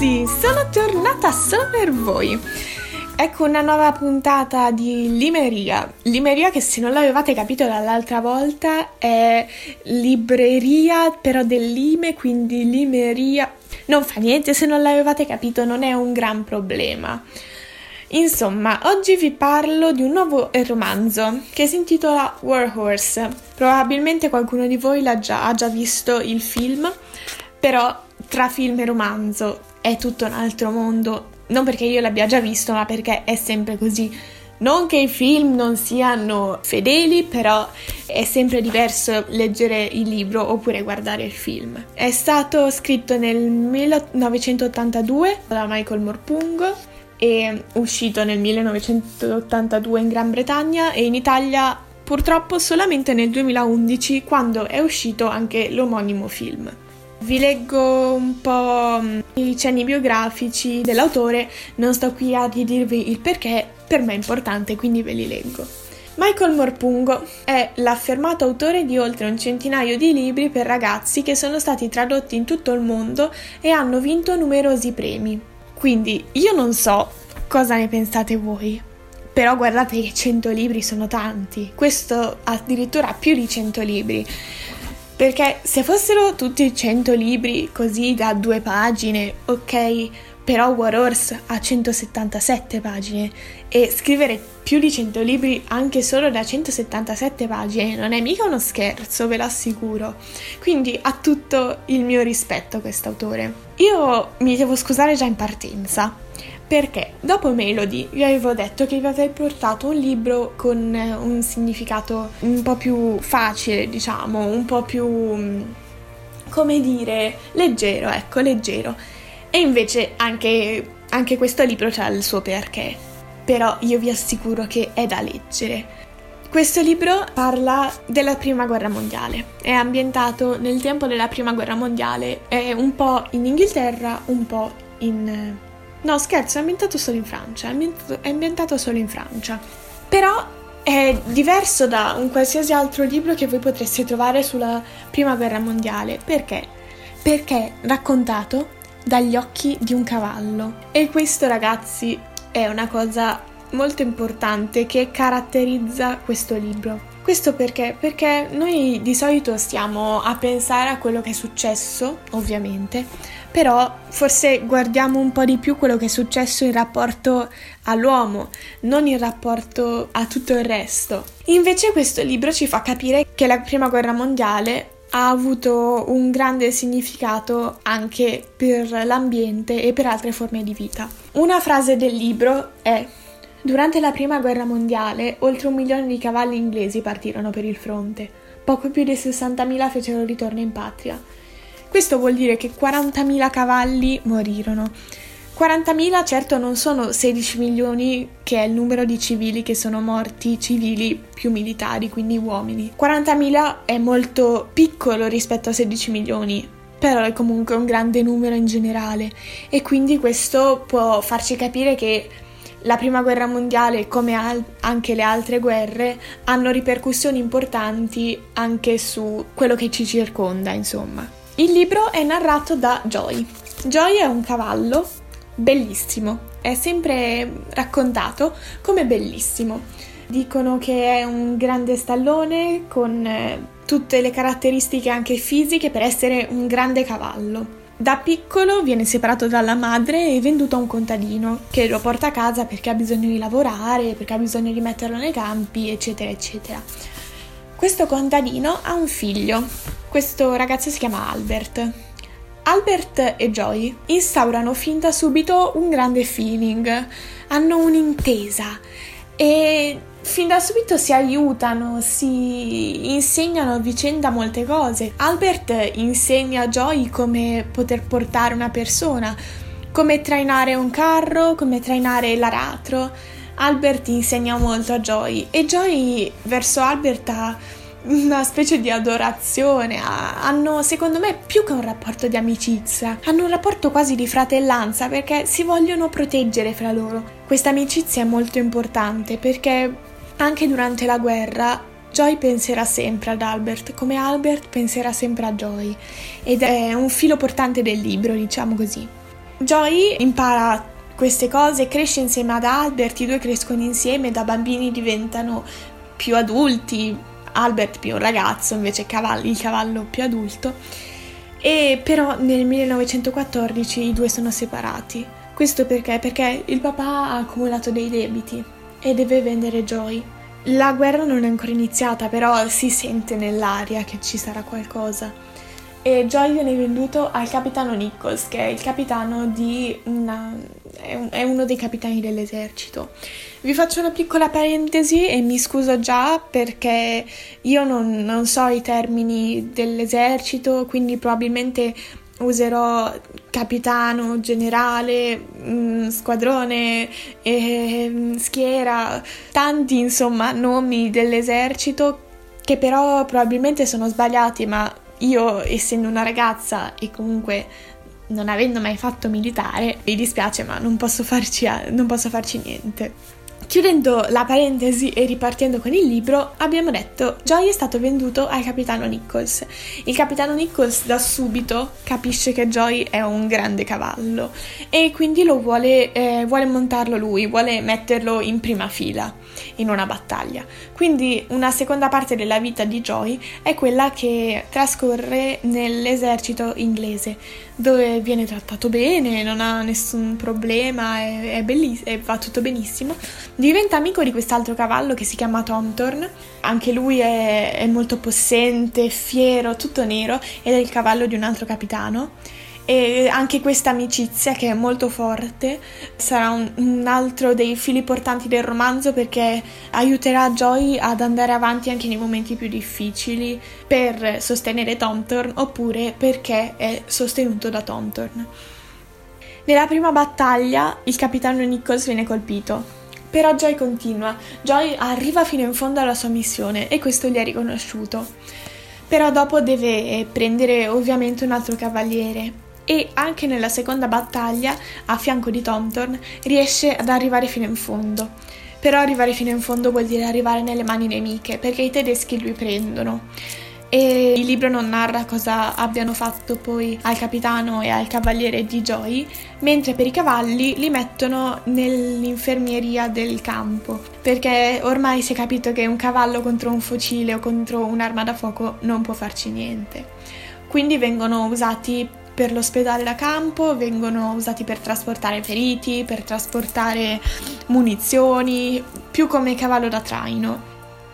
ragazzi, sono tornata solo per voi. Ecco una nuova puntata di Limeria. Limeria che se non l'avevate capito dall'altra volta è libreria però del lime, quindi limeria. Non fa niente se non l'avevate capito, non è un gran problema. Insomma, oggi vi parlo di un nuovo romanzo che si intitola Warhorse. Probabilmente qualcuno di voi già, ha già visto il film, però tra film e romanzo è tutto un altro mondo. Non perché io l'abbia già visto, ma perché è sempre così. Non che i film non siano fedeli, però è sempre diverso leggere il libro oppure guardare il film. È stato scritto nel 1982 da Michael Morpungo è uscito nel 1982 in Gran Bretagna e in Italia purtroppo solamente nel 2011 quando è uscito anche l'omonimo film. Vi leggo un po' mm, i cenni biografici dell'autore, non sto qui a dirvi il perché, per me è importante, quindi ve li leggo. Michael Morpungo è l'affermato autore di oltre un centinaio di libri per ragazzi che sono stati tradotti in tutto il mondo e hanno vinto numerosi premi. Quindi io non so cosa ne pensate voi, però guardate che 100 libri sono tanti, questo addirittura più di 100 libri. Perché se fossero tutti 100 libri così da due pagine, ok, però War Horse ha 177 pagine e scrivere più di 100 libri anche solo da 177 pagine non è mica uno scherzo, ve l'assicuro. Quindi ha tutto il mio rispetto questo autore. Io mi devo scusare già in partenza, perché dopo Melody vi avevo detto che vi avrei portato un libro con un significato un po' più facile, diciamo, un po' più, come dire, leggero, ecco, leggero. E invece anche, anche questo libro ha il suo perché, però io vi assicuro che è da leggere. Questo libro parla della Prima Guerra Mondiale, è ambientato nel tempo della Prima Guerra Mondiale, è un po' in Inghilterra, un po' in... No, scherzo, è ambientato solo in Francia, è ambientato, è ambientato solo in Francia. Però è diverso da un qualsiasi altro libro che voi potreste trovare sulla Prima Guerra Mondiale. Perché? Perché è raccontato dagli occhi di un cavallo. E questo, ragazzi, è una cosa molto importante che caratterizza questo libro. Questo perché? Perché noi di solito stiamo a pensare a quello che è successo, ovviamente, però forse guardiamo un po' di più quello che è successo in rapporto all'uomo, non in rapporto a tutto il resto. Invece questo libro ci fa capire che la Prima Guerra Mondiale ha avuto un grande significato anche per l'ambiente e per altre forme di vita. Una frase del libro è Durante la prima guerra mondiale, oltre un milione di cavalli inglesi partirono per il fronte. Poco più di 60.000 fecero ritorno in patria. Questo vuol dire che 40.000 cavalli morirono. 40.000 certo non sono 16 milioni, che è il numero di civili che sono morti, civili più militari, quindi uomini. 40.000 è molto piccolo rispetto a 16 milioni, però è comunque un grande numero in generale e quindi questo può farci capire che la prima guerra mondiale, come al- anche le altre guerre, hanno ripercussioni importanti anche su quello che ci circonda, insomma. Il libro è narrato da Joy. Joy è un cavallo bellissimo, è sempre raccontato come bellissimo. Dicono che è un grande stallone con eh, tutte le caratteristiche anche fisiche per essere un grande cavallo. Da piccolo viene separato dalla madre e venduto a un contadino che lo porta a casa perché ha bisogno di lavorare, perché ha bisogno di metterlo nei campi, eccetera, eccetera. Questo contadino ha un figlio. Questo ragazzo si chiama Albert. Albert e Joy instaurano fin da subito un grande feeling, hanno un'intesa e fin da subito si aiutano, si insegnano a vicenda molte cose. Albert insegna a Joy come poter portare una persona, come trainare un carro, come trainare l'aratro. Albert insegna molto a Joy e Joy verso Albert ha una specie di adorazione, hanno secondo me più che un rapporto di amicizia, hanno un rapporto quasi di fratellanza perché si vogliono proteggere fra loro. Questa amicizia è molto importante perché anche durante la guerra Joy penserà sempre ad Albert, come Albert penserà sempre a Joy, ed è un filo portante del libro, diciamo così. Joy impara queste cose, cresce insieme ad Albert, i due crescono insieme, da bambini diventano più adulti, Albert più un ragazzo, invece il cavallo più adulto. E però nel 1914 i due sono separati. Questo perché? Perché il papà ha accumulato dei debiti e deve vendere Joy. La guerra non è ancora iniziata, però si sente nell'aria che ci sarà qualcosa. E Joy viene venduto al capitano Nichols, che è il capitano di una... è uno dei capitani dell'esercito. Vi faccio una piccola parentesi e mi scuso già perché io non, non so i termini dell'esercito, quindi probabilmente userò capitano, generale, mm, squadrone, eh, schiera, tanti insomma nomi dell'esercito che però probabilmente sono sbagliati, ma io essendo una ragazza e comunque non avendo mai fatto militare, mi dispiace ma non posso farci, non posso farci niente. Chiudendo la parentesi e ripartendo con il libro, abbiamo detto Joy è stato venduto al capitano Nichols. Il capitano Nichols da subito capisce che Joy è un grande cavallo e quindi lo vuole, eh, vuole montarlo lui, vuole metterlo in prima fila in una battaglia. Quindi una seconda parte della vita di Joy è quella che trascorre nell'esercito inglese, dove viene trattato bene, non ha nessun problema, è, è belliss- è, va tutto benissimo. Diventa amico di quest'altro cavallo che si chiama Tomtorn, anche lui è, è molto possente, fiero, tutto nero ed è il cavallo di un altro capitano e anche questa amicizia che è molto forte sarà un, un, altro dei fili portanti del romanzo perché aiuterà Joy ad andare avanti anche nei momenti più difficili per sostenere Tomtorn oppure perché è sostenuto da Tomtorn. Nella prima battaglia il capitano Nichols viene colpito. Però Joy continua, Joy arriva fino in fondo alla sua missione e questo gli è riconosciuto. Però dopo deve prendere ovviamente un altro cavaliere e anche nella seconda battaglia, a fianco di Tomtorn, riesce ad arrivare fino in fondo. Però arrivare fino in fondo vuol dire arrivare nelle mani nemiche, perché i tedeschi lui prendono. E il libro non narra cosa abbiano fatto poi al capitano e al cavaliere di Joy, mentre per i cavalli li mettono nell'infermieria del campo, perché ormai si è capito che un cavallo contro un fucile o contro un'arma da fuoco non può farci niente. Quindi vengono usati per l'ospedale da campo, vengono usati per trasportare feriti, per trasportare munizioni, più come cavallo da traino.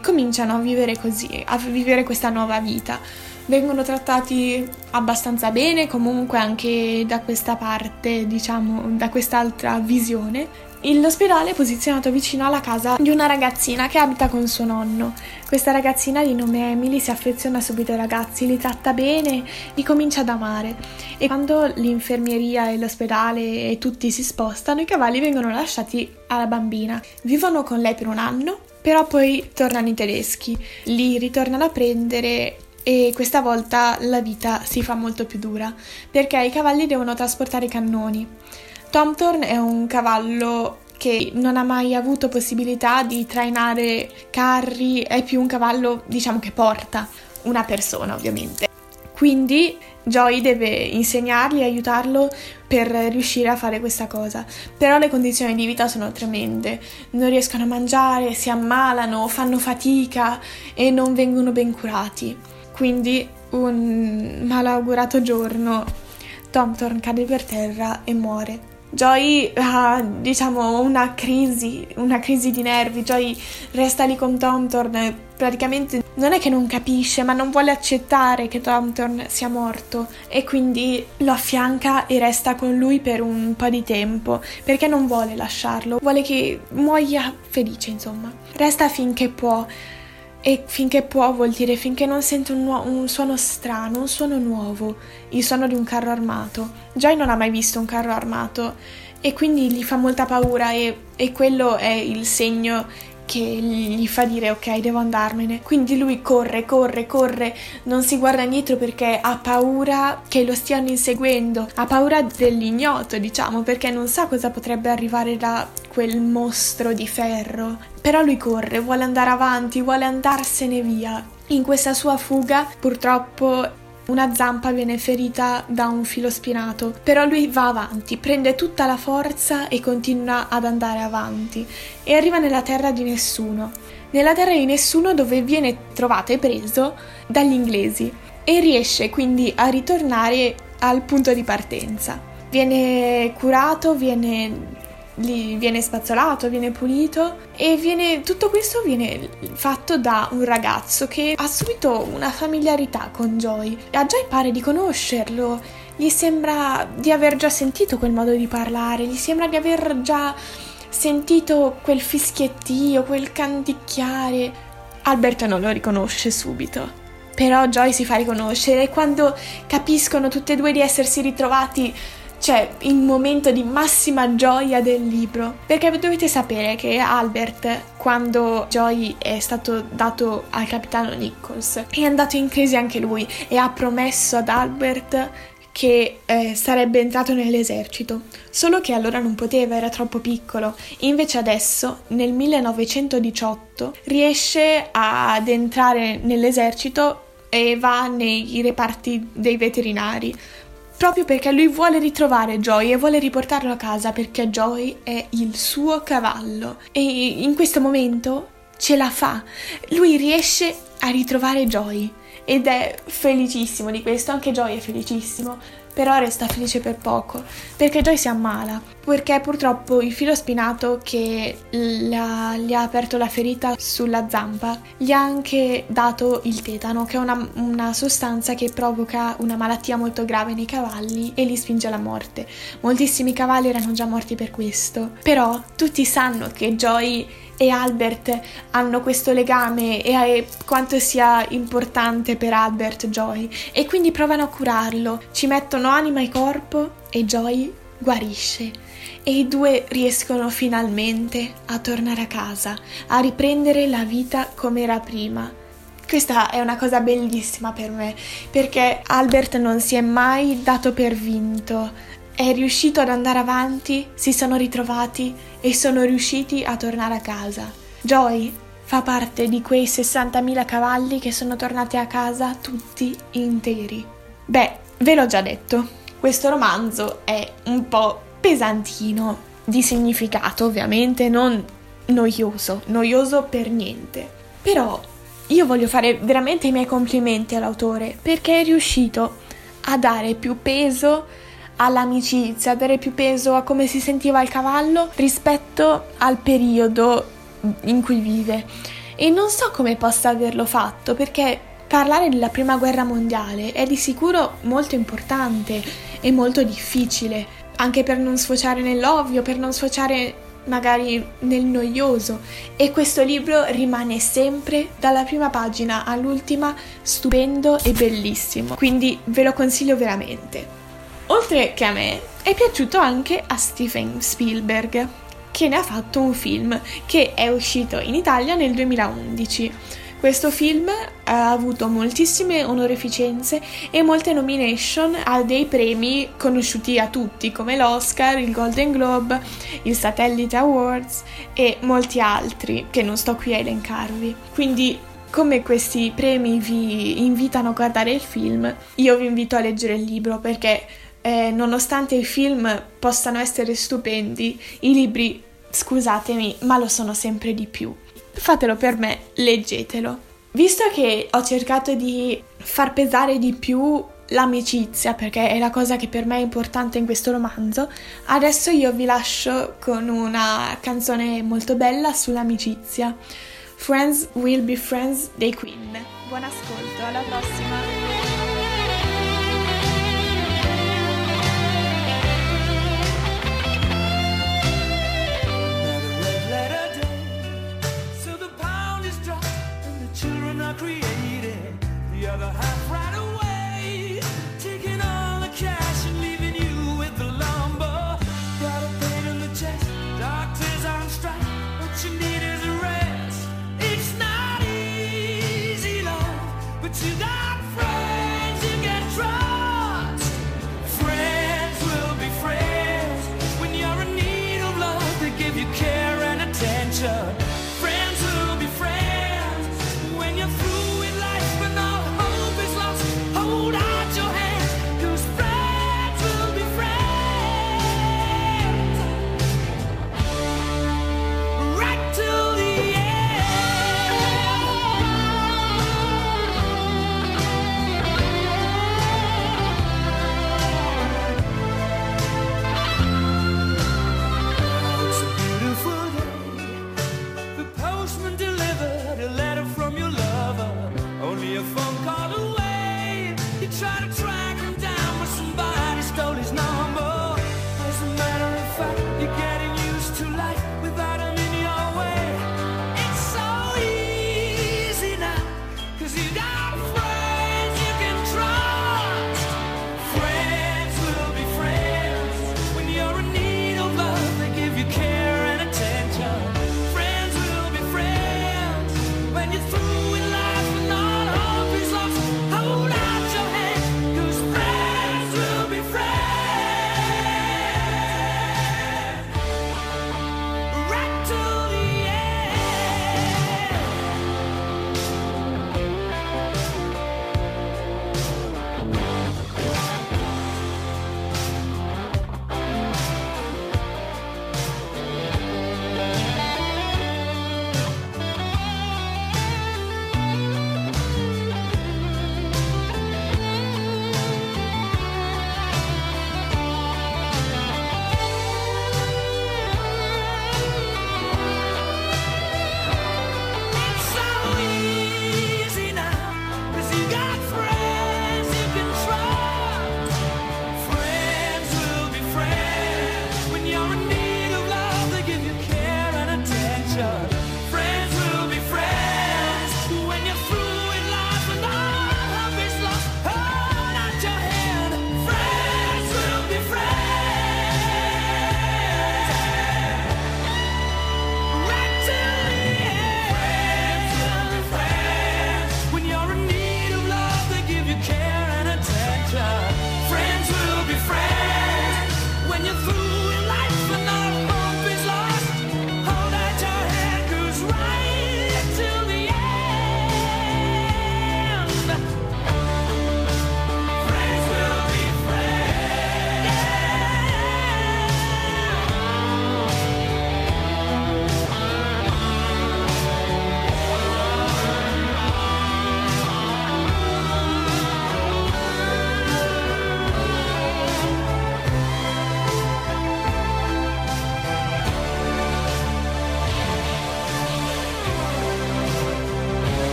Cominciano a vivere così, a vivere questa nuova vita. Vengono trattati abbastanza bene, comunque anche da questa parte, diciamo, da quest'altra visione, L'ospedale è posizionato vicino alla casa di una ragazzina che abita con suo nonno. Questa ragazzina di nome Emily si affeziona subito ai ragazzi, li tratta bene, li comincia ad amare. E quando l'infermieria e l'ospedale e tutti si spostano, i cavalli vengono lasciati alla bambina. Vivono con lei per un anno, però poi tornano i tedeschi. Li ritornano a prendere e questa volta la vita si fa molto più dura, perché i cavalli devono trasportare i cannoni. Tomtorn è un cavallo che non ha mai avuto possibilità di trainare carri, è più un cavallo, diciamo, che porta una persona, ovviamente. Quindi Joy deve insegnargli e aiutarlo per riuscire a fare questa cosa. Però le condizioni di vita sono tremende, non riescono a mangiare, si ammalano, fanno fatica e non vengono ben curati. Quindi un malaugurato giorno Tomtorn cade per terra e muore. Joy ha, diciamo, una crisi, una crisi di nervi. Joy resta lì con Tomtorn. Praticamente non è che non capisce, ma non vuole accettare che Tomtorn sia morto. E quindi lo affianca e resta con lui per un po' di tempo. Perché non vuole lasciarlo. Vuole che muoia felice, insomma. Resta finché può. E finché può vuol dire finché non sente un, nu- un, suono strano, un suono nuovo, il suono di un carro armato. Joy non ha mai visto un carro armato e quindi gli fa molta paura e, e quello è il segno che gli fa dire ok devo andarmene. Quindi lui corre, corre, corre, non si guarda indietro perché ha paura che lo stiano inseguendo, ha paura dell'ignoto diciamo perché non sa cosa potrebbe arrivare da quel mostro di ferro. Però lui corre, vuole andare avanti, vuole andarsene via. In questa sua fuga purtroppo una zampa viene ferita da un filo spinato, però lui va avanti, prende tutta la forza e continua ad andare avanti e arriva nella terra di nessuno. Nella terra di nessuno dove viene trovato e preso dagli inglesi e riesce quindi a ritornare al punto di partenza. Viene curato, viene viene spazzolato, viene pulito e viene, tutto questo viene fatto da un ragazzo che ha subito una familiarità con Joy. A Joy pare di conoscerlo, gli sembra di aver già sentito quel modo di parlare, gli sembra di aver già sentito quel fischiettio, quel canticchiare. Albert non lo riconosce subito. Però Joy si fa riconoscere e quando capiscono tutte e due di essersi ritrovati c'è il momento di massima gioia del libro. Perché dovete sapere che Albert, quando Joy è stato dato al capitano Nichols, è andato in crisi anche lui e ha promesso ad Albert che eh, sarebbe entrato nell'esercito, solo che allora non poteva, era troppo piccolo. Invece adesso, nel 1918, riesce ad entrare nell'esercito e va nei reparti dei veterinari proprio perché lui vuole ritrovare Joy e vuole riportarlo a casa perché Joy è il suo cavallo e in questo momento ce la fa. Lui riesce a ritrovare Joy ed è felicissimo di questo, anche Joy è felicissimo però resta felice per poco, perché Joy si ammala, perché purtroppo il filo spinato che la, gli ha aperto la ferita sulla zampa gli ha anche dato il tetano, che è una, una sostanza che provoca una malattia molto grave nei cavalli e li spinge alla morte. Moltissimi cavalli erano già morti per questo, però tutti sanno che Joy e Albert hanno questo legame e quanto sia importante per Albert Joy. E quindi provano a curarlo, ci mettono anima e corpo e Joy guarisce. E i due riescono finalmente a tornare a casa, a riprendere la vita come era prima. Questa è una cosa bellissima per me, perché Albert non si è mai dato per vinto, è riuscito ad andare avanti, si sono ritrovati e sono riusciti a tornare a casa. Joy fa parte di quei 60.000 cavalli che sono tornati a casa tutti interi. Beh, ve l'ho già detto, questo romanzo è un po' pesantino, di significato ovviamente, non noioso, noioso per niente. Però io voglio fare veramente i miei complimenti all'autore perché è riuscito a dare più peso all'amicizia, dare più peso a come si sentiva il cavallo rispetto al periodo in cui vive. E non so come possa averlo fatto perché parlare della prima guerra mondiale è di sicuro molto importante e molto difficile, anche per non sfociare nell'ovvio, per non sfociare magari nel noioso. E questo libro rimane sempre dalla prima pagina all'ultima stupendo e bellissimo. Quindi ve lo consiglio veramente Oltre che a me, è piaciuto anche a Steven Spielberg, che ne ha fatto un film che è uscito in Italia nel 2011. Questo film ha avuto moltissime onorificenze e molte nomination a dei premi conosciuti a tutti come l'Oscar, il Golden Globe, il Satellite Awards e molti altri che non sto qui a elencarvi. Quindi come questi premi vi invitano a guardare il film, io vi invito a leggere il libro perché eh, nonostante i film possano essere stupendi, i libri, scusatemi, ma lo sono sempre di più. Fatelo per me, leggetelo. Visto che ho cercato di far pesare di più l'amicizia, perché è la cosa che per me è importante in questo romanzo, adesso io vi lascio con una canzone molto bella sull'amicizia. Friends Will Be Friends dei Queen. Buon ascolto, alla prossima!